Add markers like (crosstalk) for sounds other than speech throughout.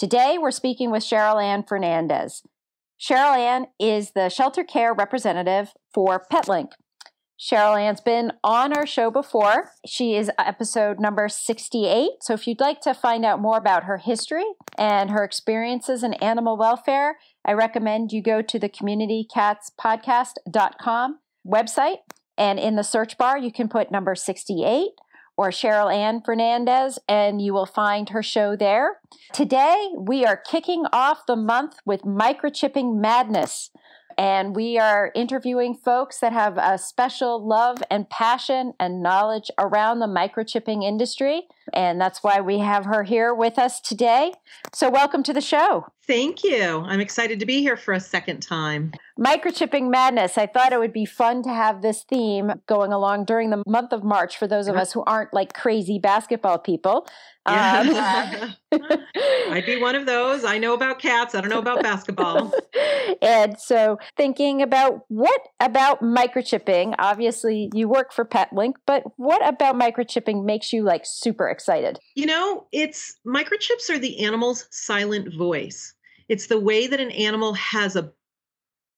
Today, we're speaking with Cheryl Ann Fernandes. Cheryl Ann is the shelter care representative for PetLink. Cheryl Ann's been on our show before. She is episode number 68. So if you'd like to find out more about her history and her experiences in animal welfare, I recommend you go to the communitycatspodcast.com website. And in the search bar, you can put number 68 or Cheryl Ann Fernandes, and you will find her show there. Today, we are kicking off the month with microchipping madness. And we are interviewing folks that have a special love and passion and knowledge around the microchipping industry. And that's why we have her here with us today. So, welcome to the show. Thank you. I'm excited to be here for a second time. Microchipping Madness. I thought it would be fun to have this theme going along during the month of March for those of us who aren't like crazy basketball people. Um, (laughs) (laughs) I'd be one of those. I know about cats. I don't know about basketball. (laughs) and so, thinking about what about microchipping? Obviously, you work for PetLink, but what about microchipping makes you like super excited? You know, it's microchips are the animal's silent voice. It's the way that an animal has a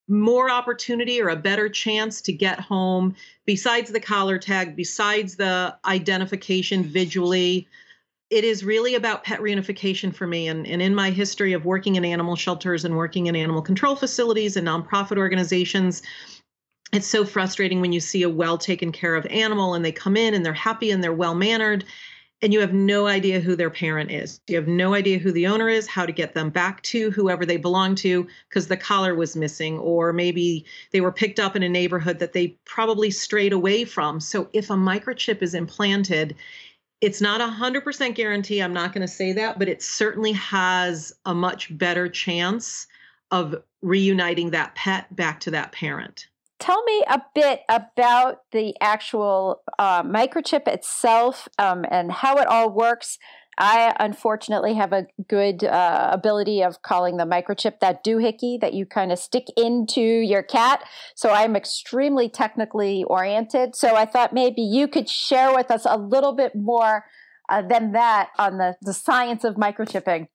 more opportunity or a better chance to get home besides the collar tag, besides the identification visually it is really about pet reunification for me. And, and in my history of working in animal shelters and working in animal control facilities and nonprofit organizations, it's so frustrating when you see a well taken care of animal and they come in and they're happy and they're well mannered and you have no idea who their parent is. You have no idea who the owner is, how to get them back to whoever they belong to because the collar was missing, or maybe they were picked up in a neighborhood that they probably strayed away from. So if a microchip is implanted, it's not a 100% guarantee i'm not going to say that but it certainly has a much better chance of reuniting that pet back to that parent tell me a bit about the actual uh, microchip itself um, and how it all works I unfortunately have a good uh, ability of calling the microchip that doohickey that you kind of stick into your cat. So I'm extremely technically oriented. So I thought maybe you could share with us a little bit more uh, than that on the, the science of microchipping.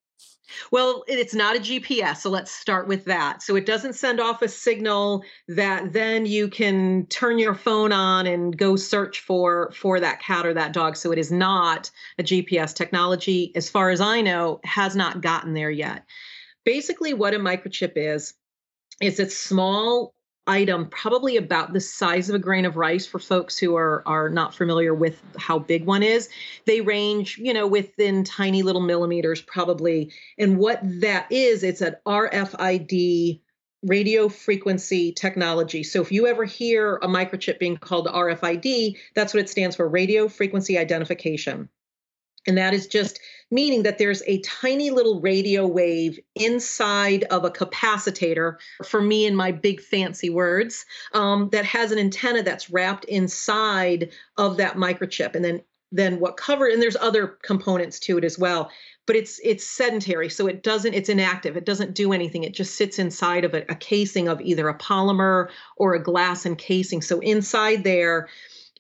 Well, it's not a GPS, so let's start with that. So it doesn't send off a signal that then you can turn your phone on and go search for for that cat or that dog. So it is not a GPS technology as far as I know has not gotten there yet. Basically what a microchip is is it's small item probably about the size of a grain of rice for folks who are are not familiar with how big one is. They range you know within tiny little millimeters probably. And what that is it's an rfid radio frequency technology. So if you ever hear a microchip being called rfid that's what it stands for radio frequency identification and that is just meaning that there's a tiny little radio wave inside of a capacitor, for me in my big fancy words, um, that has an antenna that's wrapped inside of that microchip. And then then what cover and there's other components to it as well but it's it's sedentary so it doesn't it's inactive it doesn't do anything it just sits inside of a, a casing of either a polymer or a glass encasing so inside there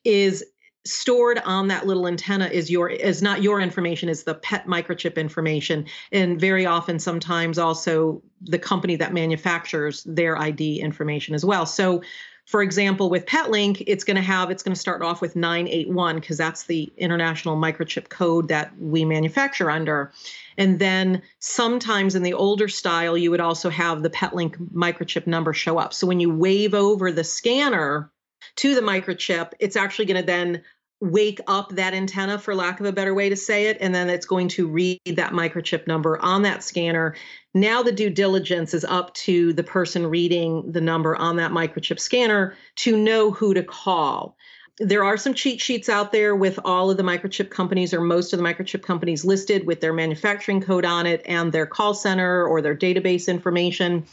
is stored on that little antenna is your is not your information is the pet microchip information. And very often sometimes also the company that manufactures their id information as well. So for example with petlink it's going to have it's going to start off with 981 because that's the international microchip code that we manufacture under. And then sometimes in the older style you would also have the petlink microchip number show up. So when you wave over the scanner to the microchip, it's actually going to then wake up that antenna for lack of a better way to say it and then it's going to read that microchip number on that scanner now the due diligence is up to the person reading the number on that microchip scanner to know who to call there are some cheat sheets out there with all of the microchip companies or most of the microchip companies listed with their manufacturing code on it and their call center or their database information.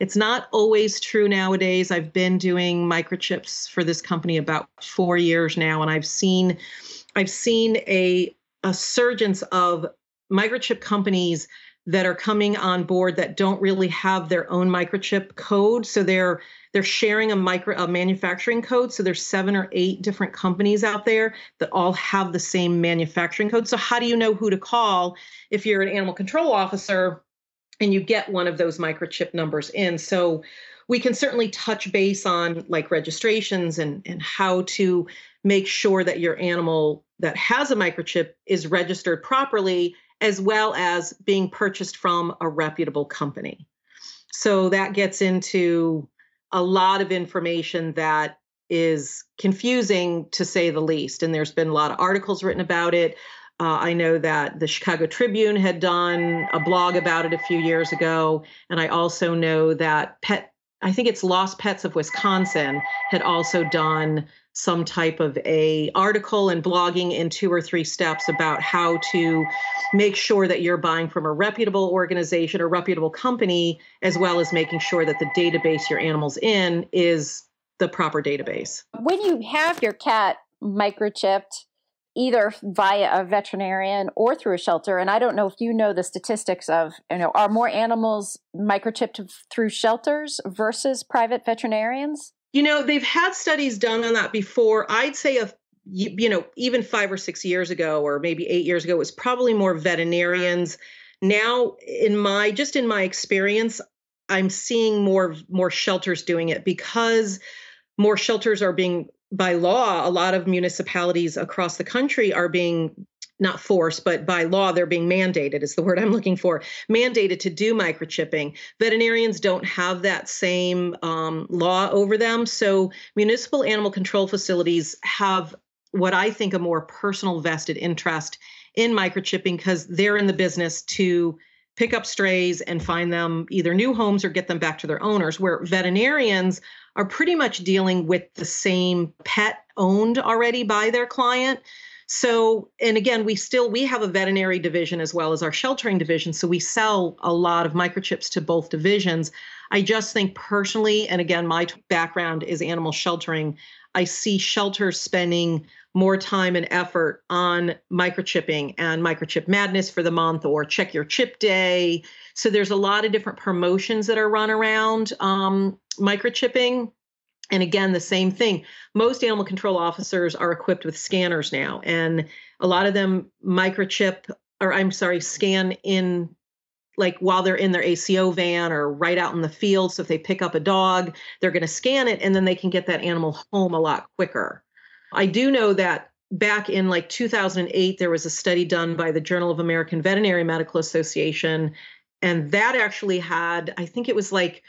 It's not always true nowadays. I've been doing microchips for this company about 4 years now and I've seen I've seen a a surgence of microchip companies that are coming on board that don't really have their own microchip code. So they're they're sharing a micro a manufacturing code. So there's seven or eight different companies out there that all have the same manufacturing code. So how do you know who to call if you're an animal control officer and you get one of those microchip numbers in so we can certainly touch base on like registrations and and how to make sure that your animal that has a microchip is registered properly as well as being purchased from a reputable company. So that gets into a lot of information that is confusing to say the least. And there's been a lot of articles written about it. Uh, I know that the Chicago Tribune had done a blog about it a few years ago. And I also know that Pet, I think it's Lost Pets of Wisconsin, had also done some type of a article and blogging in two or three steps about how to make sure that you're buying from a reputable organization or reputable company as well as making sure that the database your animals in is the proper database when you have your cat microchipped either via a veterinarian or through a shelter and i don't know if you know the statistics of you know are more animals microchipped through shelters versus private veterinarians you know, they've had studies done on that before. I'd say a you, know, even 5 or 6 years ago or maybe 8 years ago it was probably more veterinarians. Now in my just in my experience, I'm seeing more more shelters doing it because more shelters are being by law, a lot of municipalities across the country are being not forced, but by law, they're being mandated, is the word I'm looking for, mandated to do microchipping. Veterinarians don't have that same um, law over them. So municipal animal control facilities have what I think a more personal vested interest in microchipping because they're in the business to pick up strays and find them either new homes or get them back to their owners, where veterinarians are pretty much dealing with the same pet owned already by their client. So, and again, we still we have a veterinary division as well as our sheltering division, so we sell a lot of microchips to both divisions. I just think personally, and again, my background is animal sheltering. I see shelters spending more time and effort on microchipping and microchip madness for the month or check your chip day. So there's a lot of different promotions that are run around um, microchipping and again, the same thing. Most animal control officers are equipped with scanners now, and a lot of them microchip, or I'm sorry, scan in like while they're in their ACO van or right out in the field. So if they pick up a dog, they're going to scan it and then they can get that animal home a lot quicker. I do know that back in like 2008, there was a study done by the Journal of American Veterinary Medical Association. And that actually had, I think it was like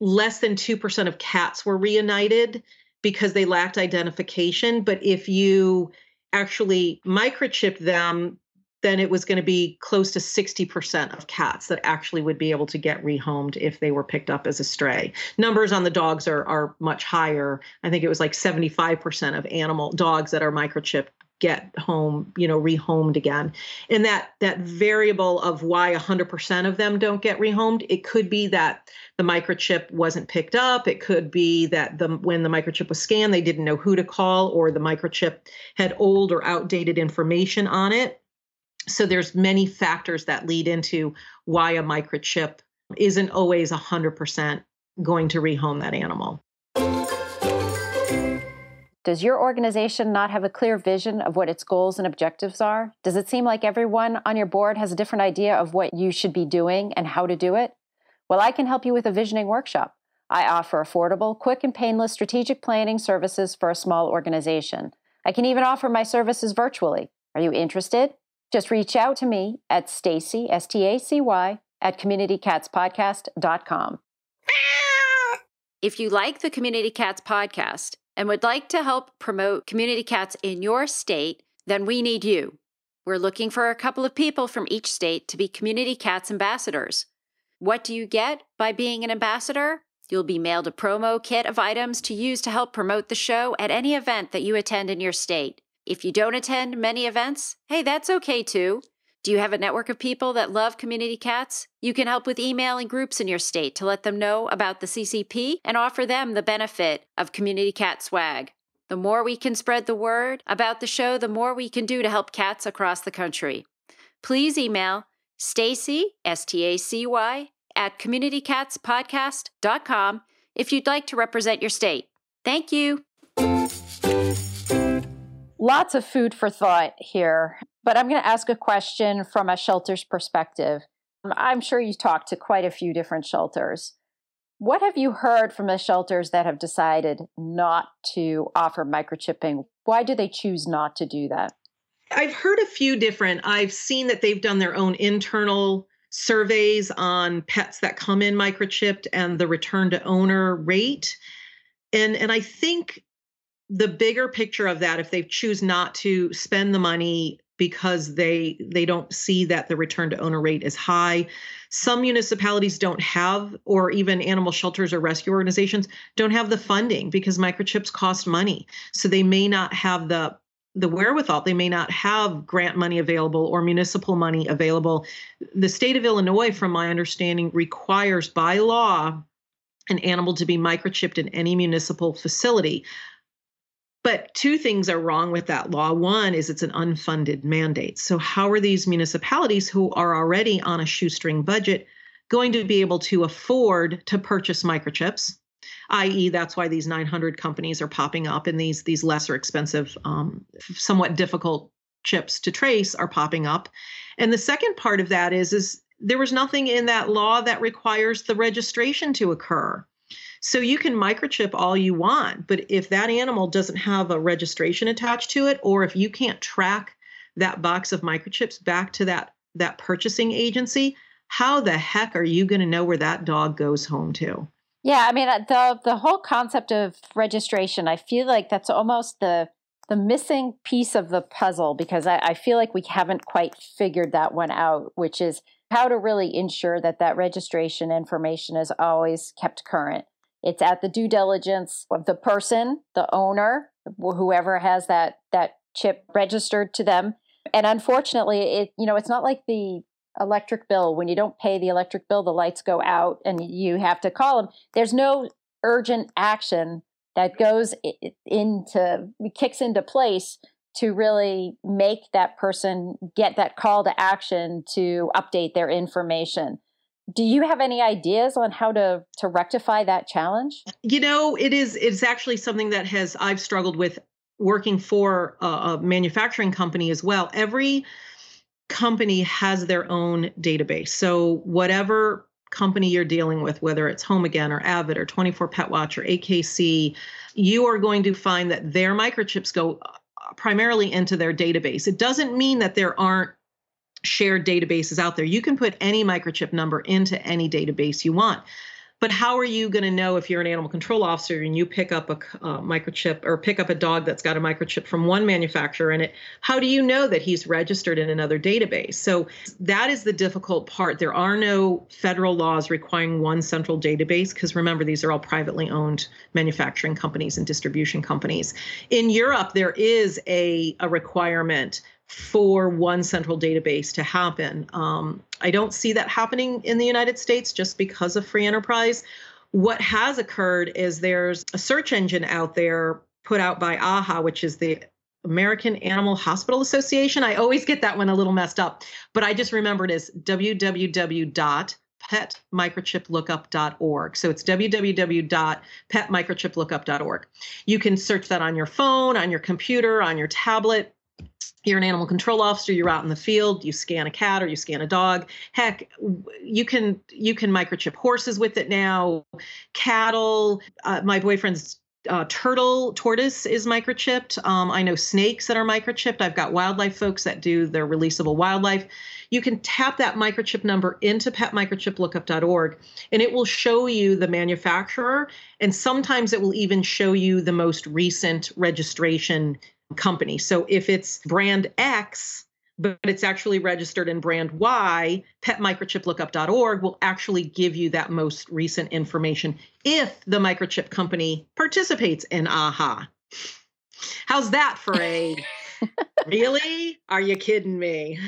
less than 2% of cats were reunited because they lacked identification. But if you actually microchip them, then it was going to be close to 60% of cats that actually would be able to get rehomed if they were picked up as a stray. Numbers on the dogs are are much higher. I think it was like 75% of animal dogs that are microchipped get home, you know, rehomed again. And that that variable of why 100% of them don't get rehomed, it could be that the microchip wasn't picked up. It could be that the when the microchip was scanned, they didn't know who to call, or the microchip had old or outdated information on it. So there's many factors that lead into why a microchip isn't always 100% going to rehome that animal. Does your organization not have a clear vision of what its goals and objectives are? Does it seem like everyone on your board has a different idea of what you should be doing and how to do it? Well, I can help you with a visioning workshop. I offer affordable, quick, and painless strategic planning services for a small organization. I can even offer my services virtually. Are you interested? Just reach out to me at Stacy, S T A C Y, at communitycatspodcast.com. If you like the Community Cats podcast, and would like to help promote community cats in your state, then we need you. We're looking for a couple of people from each state to be community cats ambassadors. What do you get by being an ambassador? You'll be mailed a promo kit of items to use to help promote the show at any event that you attend in your state. If you don't attend many events, hey, that's okay too. Do you have a network of people that love community cats? You can help with emailing groups in your state to let them know about the CCP and offer them the benefit of community cat swag. The more we can spread the word about the show, the more we can do to help cats across the country. Please email Stacy, S T A C Y, at communitycatspodcast.com if you'd like to represent your state. Thank you. Lots of food for thought here, but I'm going to ask a question from a shelter's perspective. Um, I'm sure you talked to quite a few different shelters. What have you heard from the shelters that have decided not to offer microchipping? Why do they choose not to do that? I've heard a few different. I've seen that they've done their own internal surveys on pets that come in microchipped and the return to owner rate. And and I think the bigger picture of that if they choose not to spend the money because they they don't see that the return to owner rate is high some municipalities don't have or even animal shelters or rescue organizations don't have the funding because microchips cost money. So they may not have the the wherewithal. They may not have grant money available or municipal money available. The state of illinois from my understanding requires by law an animal to be microchipped in any municipal facility but two things are wrong with that law. One is it's an unfunded mandate. So, how are these municipalities who are already on a shoestring budget going to be able to afford to purchase microchips? i.e., that's why these 900 companies are popping up and these these lesser expensive, um, somewhat difficult chips to trace are popping up. And the second part of that is is there was nothing in that law that requires the registration to occur. So you can microchip all you want, but if that animal doesn't have a registration attached to it, or if you can't track that box of microchips back to that that purchasing agency, how the heck are you going to know where that dog goes home to? Yeah, I mean uh, the the whole concept of registration, I feel like that's almost the the missing piece of the puzzle because I, I feel like we haven't quite figured that one out, which is how to really ensure that that registration information is always kept current. It's at the due diligence of the person, the owner, whoever has that that chip registered to them. And unfortunately, it you know, it's not like the electric bill when you don't pay the electric bill the lights go out and you have to call them. There's no urgent action that goes into kicks into place to really make that person get that call to action to update their information do you have any ideas on how to to rectify that challenge? You know it is it's actually something that has i've struggled with working for a, a manufacturing company as well. Every company has their own database. So whatever company you're dealing with whether it's HomeAgain or avid or 24 pet watch or akc you are going to find that their microchips go primarily into their database. It doesn't mean that there aren't shared databases out there. You can put any microchip number into any database you want. But how are you going to know if you're an animal control officer and you pick up a uh, microchip or pick up a dog that's got a microchip from one manufacturer in it? How do you know that he's registered in another database? So that is the difficult part. There are no federal laws requiring one central database because remember, these are all privately owned manufacturing companies and distribution companies. In Europe, there is a, a requirement for one central database to happen. Um, I don't see that happening in the United States just because of free enterprise. What has occurred is there's a search engine out there put out by AHA, which is the American Animal Hospital Association. I always get that one a little messed up, but I just remember it as www.petmicrochiplookup.org. So it's www.petmicrochiplookup.org. You can search that on your phone, on your computer, on your tablet you're an animal control officer you're out in the field you scan a cat or you scan a dog. Heck you can you can microchip horses with it now. Cattle uh, my boyfriend's uh, turtle tortoise is microchipped. Um, i know snakes that are microchipped. I've got wildlife folks that do their releasable wildlife. You can tap that microchip number into petmicrochiplookup.org and it will show you the manufacturer and sometimes it will even show you the most recent registration company. So if it's brand X, but it's actually registered in brand Y, petmicrochiplookup.org will actually give you that most recent information if the microchip company participates in AHA. How's that for a (laughs) really? Are you kidding me?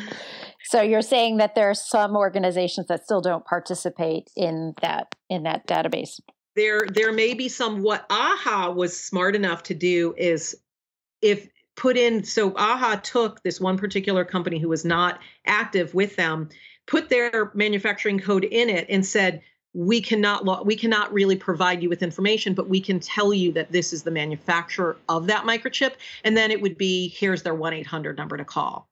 So you're saying that there are some organizations that still don't participate in that in that database. There there may be some what AHA was smart enough to do is if put in so AHA took this one particular company who was not active with them, put their manufacturing code in it and said we cannot we cannot really provide you with information but we can tell you that this is the manufacturer of that microchip and then it would be here's their 1-800 number to call.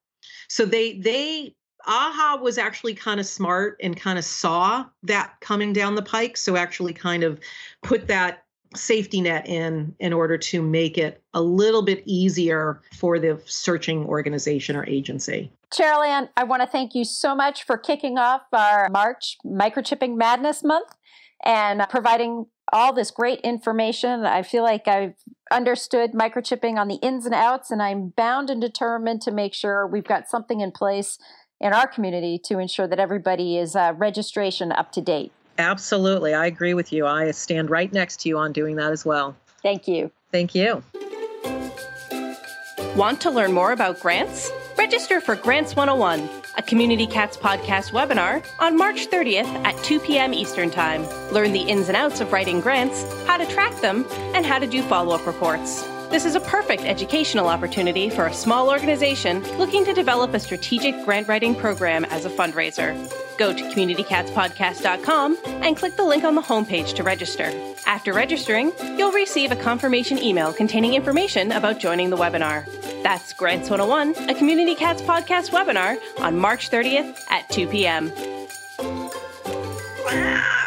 So they they aha was actually kind of smart and kind of saw that coming down the pike so actually kind of put that safety net in in order to make it a little bit easier for the searching organization or agency. Cheryl Ann, I want to thank you so much for kicking off our March Microchipping Madness Month and providing all this great information. I feel like I've understood microchipping on the ins and outs, and I'm bound and determined to make sure we've got something in place in our community to ensure that everybody is uh, registration up to date. Absolutely. I agree with you. I stand right next to you on doing that as well. Thank you. Thank you. Want to learn more about grants? Register for Grants 101, a Community Cats podcast webinar on March 30th at 2 p.m. Eastern Time. Learn the ins and outs of writing grants, how to track them, and how to do follow up reports. This is a perfect educational opportunity for a small organization looking to develop a strategic grant writing program as a fundraiser. Go to communitycatspodcast.com and click the link on the homepage to register. After registering, you'll receive a confirmation email containing information about joining the webinar. That's Grants 101, a Community Cats podcast webinar on March 30th at 2 p.m. Ah!